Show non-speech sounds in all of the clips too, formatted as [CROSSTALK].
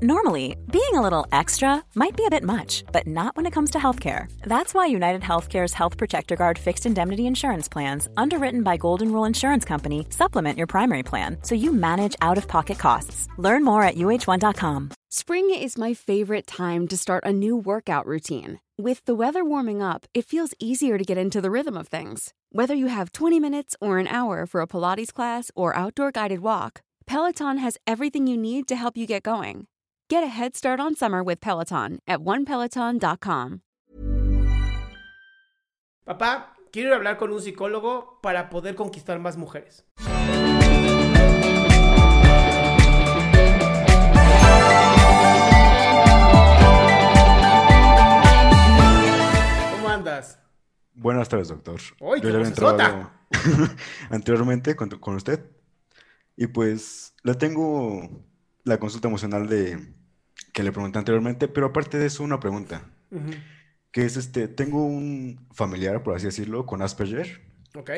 Normally, being a little extra might be a bit much, but not when it comes to healthcare. That's why United Healthcare's Health Protector Guard fixed indemnity insurance plans, underwritten by Golden Rule Insurance Company, supplement your primary plan so you manage out of pocket costs. Learn more at uh1.com. Spring is my favorite time to start a new workout routine. With the weather warming up, it feels easier to get into the rhythm of things. Whether you have 20 minutes or an hour for a Pilates class or outdoor guided walk, Peloton has everything you need to help you get going. Get a head start on summer with Peloton at onepeloton.com. Papá, quiero ir a hablar con un psicólogo para poder conquistar más mujeres. ¿Cómo andas? Buenas tardes, doctor. ¡Uy, qué Yo ya había entrado [LAUGHS] anteriormente con, con usted. Y pues le tengo la consulta emocional de que le pregunté anteriormente, pero aparte de eso, una pregunta. Ujú. Que es este, tengo un familiar, por así decirlo, con Asperger. Ok.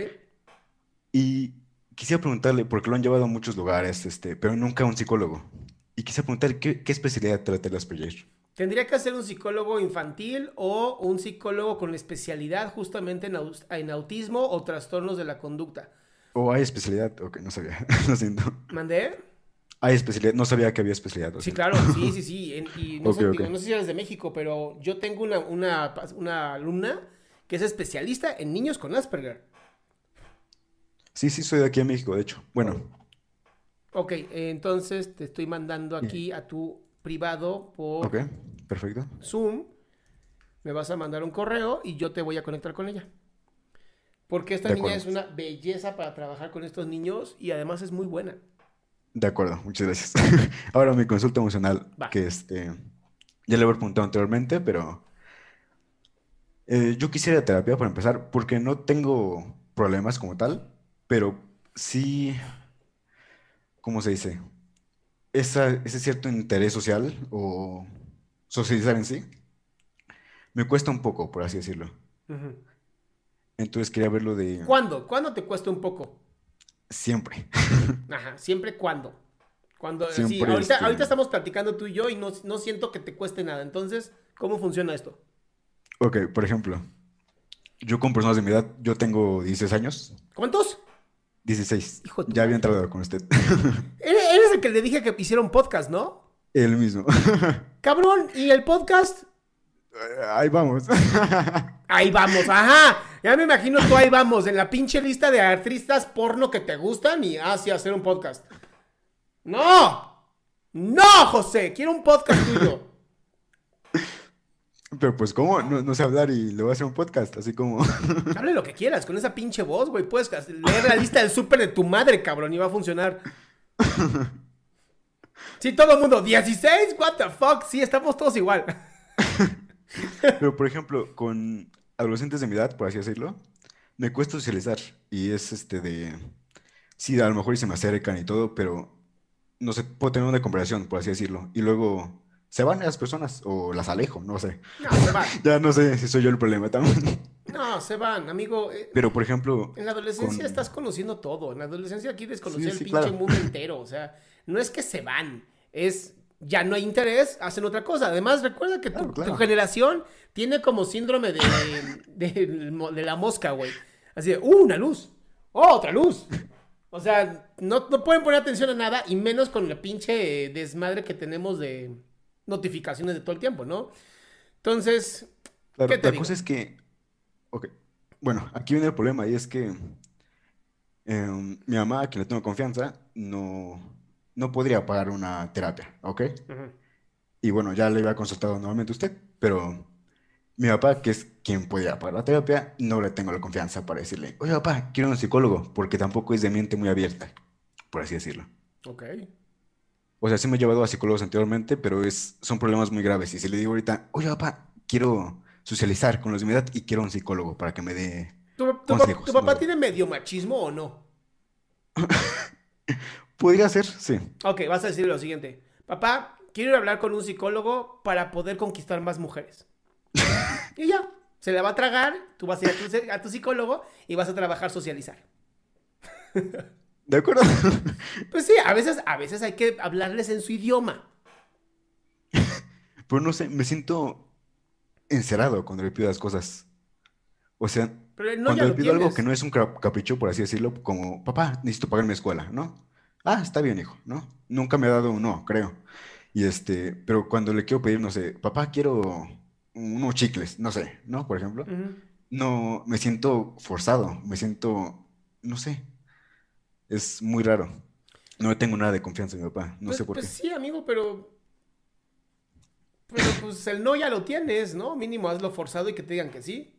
Y quisiera preguntarle, porque lo han llevado a muchos lugares, este, pero nunca a un psicólogo. Y quisiera preguntarle, ¿qué, qué especialidad trata el Asperger? Tendría que ser un psicólogo infantil o un psicólogo con especialidad justamente en, en autismo o trastornos de la conducta. ¿O hay especialidad? Ok, no sabía, [LAUGHS] lo siento. ¿Mandé? Hay especialidad, no sabía que había especialidad. Sí, claro, sí, [LAUGHS] sí, sí. En- y no, sé, no si eres de México, pero yo tengo una, una, una alumna que es especialista en niños con Asperger. Sí, sí, soy de aquí en México, de hecho. Bueno, Ok, entonces te estoy mandando aquí a tu privado por ok, perfecto. Zoom. Me vas a mandar un correo y yo te voy a conectar con ella. Porque esta De niña acuerdo. es una belleza para trabajar con estos niños y además es muy buena. De acuerdo, muchas gracias. [LAUGHS] Ahora mi consulta emocional, Va. que este, ya le había preguntado anteriormente, pero eh, yo quisiera terapia para empezar, porque no tengo problemas como tal, pero sí, ¿cómo se dice? Esa, ese cierto interés social o socializar en sí, me cuesta un poco, por así decirlo. Entonces quería verlo de ¿Cuándo? ¿Cuándo te cuesta un poco? Siempre. [LAUGHS] Ajá, siempre cuándo. Cuando, sí, ahorita, este- ahorita estamos platicando tú y yo y no, no siento que te cueste nada. Entonces, ¿cómo funciona esto? Ok, por ejemplo, yo con personas de mi edad, yo tengo 16 años. ¿Cuántos? 16. Hijo Ya había entrado con usted. [LAUGHS] Eres eres el que le dije que hiciera un podcast, ¿no? El mismo. [LAUGHS] Cabrón, ¿y el podcast? Ahí vamos. [LAUGHS] Ahí vamos, ajá. Ya me imagino tú ahí vamos, en la pinche lista de artistas porno que te gustan y así hacer un podcast. ¡No! ¡No, José! Quiero un podcast tuyo. Pero pues, ¿cómo? No, no sé hablar y le voy a hacer un podcast, así como... [LAUGHS] Hable lo que quieras, con esa pinche voz, güey. Puedes leer la lista del súper de tu madre, cabrón, y va a funcionar. [LAUGHS] Sí, todo el mundo, ¿16? ¿What the fuck? Sí, estamos todos igual. Pero, por ejemplo, con adolescentes de mi edad, por así decirlo, me cuesta socializar. Y es este de... Sí, a lo mejor y se me acercan y todo, pero no sé, puedo tener una conversación, por así decirlo. Y luego se van las personas o las alejo, no sé. No, se van. [LAUGHS] Ya no sé si soy yo el problema también. No, se van, amigo. Eh, Pero, por ejemplo, En la adolescencia con- estás conociendo todo. En la adolescencia aquí desconocer Sí, el sí, pinche claro. mundo entero. O sea, no es que se van, es ya no hay interés, hacen otra cosa. Además, recuerda que tu, Claro, claro. tu generación tiene como síndrome de, de, de la mosca, güey. Así de, ¡uh, una luz! ¡Oh, otra luz! O sea, no, no pueden poner atención a nada y menos con la pinche desmadre que tenemos de notificaciones de todo el tiempo, ¿no? Entonces, Claro, ¿Qué te la digo? cosa es que, ok, bueno, aquí viene el problema y es que em, mi mamá, a quien le tengo confianza, no, no podría pagar una terapia, ¿ok? Y bueno, ya le había consultado nuevamente a usted, pero mi papá, que es quien podría pagar la terapia, no le tengo la confianza para decirle, oye papá, quiero un psicólogo, porque tampoco es de mente muy abierta, por así decirlo. ok. O sea, sí me he llevado a psicólogos anteriormente, pero es, son problemas muy graves. Y si le digo ahorita, oye papá, quiero socializar con los de mi edad y quiero un psicólogo para que me dé ¿Tu, tu pa- consejos. tu papá no. tiene medio machismo o no? [LAUGHS] Podría ser, sí. Ok, vas a decir lo siguiente. Papá, quiero ir a hablar con un psicólogo para poder conquistar más mujeres. y ya, se la va a tragar, tú vas a ir a tu, a tu psicólogo y vas a trabajar socializar. ¿De acuerdo? [LAUGHS] Pues sí, a veces, a veces hay que hablarles en su idioma. [LAUGHS] Pero no sé, me siento encerrado cuando le pido las cosas. O sea, no, cuando le pido algo que no es un cap- capricho, por así decirlo, como, papá, necesito pagar mi escuela, ¿no? Ah, está bien, hijo, ¿no? Nunca me ha dado un no, creo. Y este, pero cuando le quiero pedir, no sé, papá, quiero unos chicles, no sé, ¿no? Por ejemplo, no, me siento forzado, me siento, no sé, es muy raro. No tengo nada de confianza en mi papá, no Pues- sé por pues qué. sí, amigo, pero. Pero pues el no ya lo tienes, ¿no? Mínimo hazlo forzado y que te digan que sí.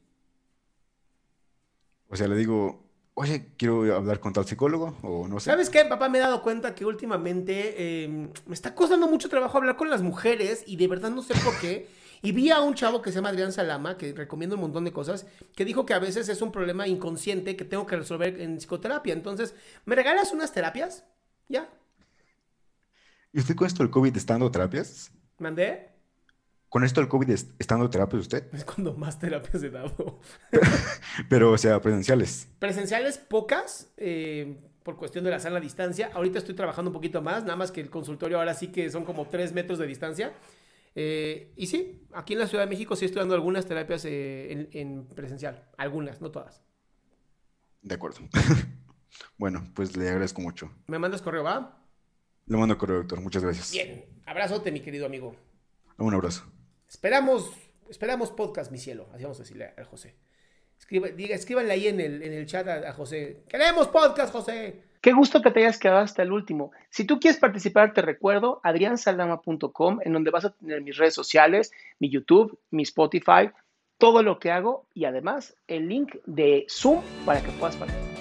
O sea, le digo, oye, quiero hablar con tal psicólogo, o no sé. ¿Sabes qué, papá? Me he dado cuenta que últimamente eh, me está costando mucho trabajo hablar con las mujeres y de verdad no sé por qué. Y vi a un chavo que se llama Adrián Salama, que recomiendo un montón de cosas, que dijo que a veces es un problema inconsciente que tengo que resolver en psicoterapia. Entonces, ¿me regalas unas terapias? Ya. ¿Y usted con esto del COVID está dando terapias? ¿Mandé? ¿Con esto del COVID es- está dando terapias usted? Es cuando más terapias he dado. [LAUGHS] Pero, o sea, presenciales. Presenciales pocas, eh, por cuestión de la sana distancia. Ahorita estoy trabajando un poquito más, nada más que el consultorio ahora sí que son como tres metros de distancia. Eh, y sí, aquí en la Ciudad de México sí estoy dando algunas terapias eh, en, en presencial. Algunas, no todas. De acuerdo. [LAUGHS] Bueno, pues le agradezco mucho. ¿Me mandas correo, va? Le mando correo, doctor. Muchas gracias. Bien. Abrazote, mi querido amigo. Un abrazo. Esperamos, esperamos podcast, mi cielo. Así vamos a decirle a José. Escriba, escríbanle ahí en el, en el chat a, a José. ¡Queremos podcast, José! Qué gusto que te hayas quedado hasta el último. Si tú quieres participar, te recuerdo adriansaldama.com, en donde vas a tener mis redes sociales, mi YouTube, mi Spotify, todo lo que hago y además el link de Zoom para que puedas participar.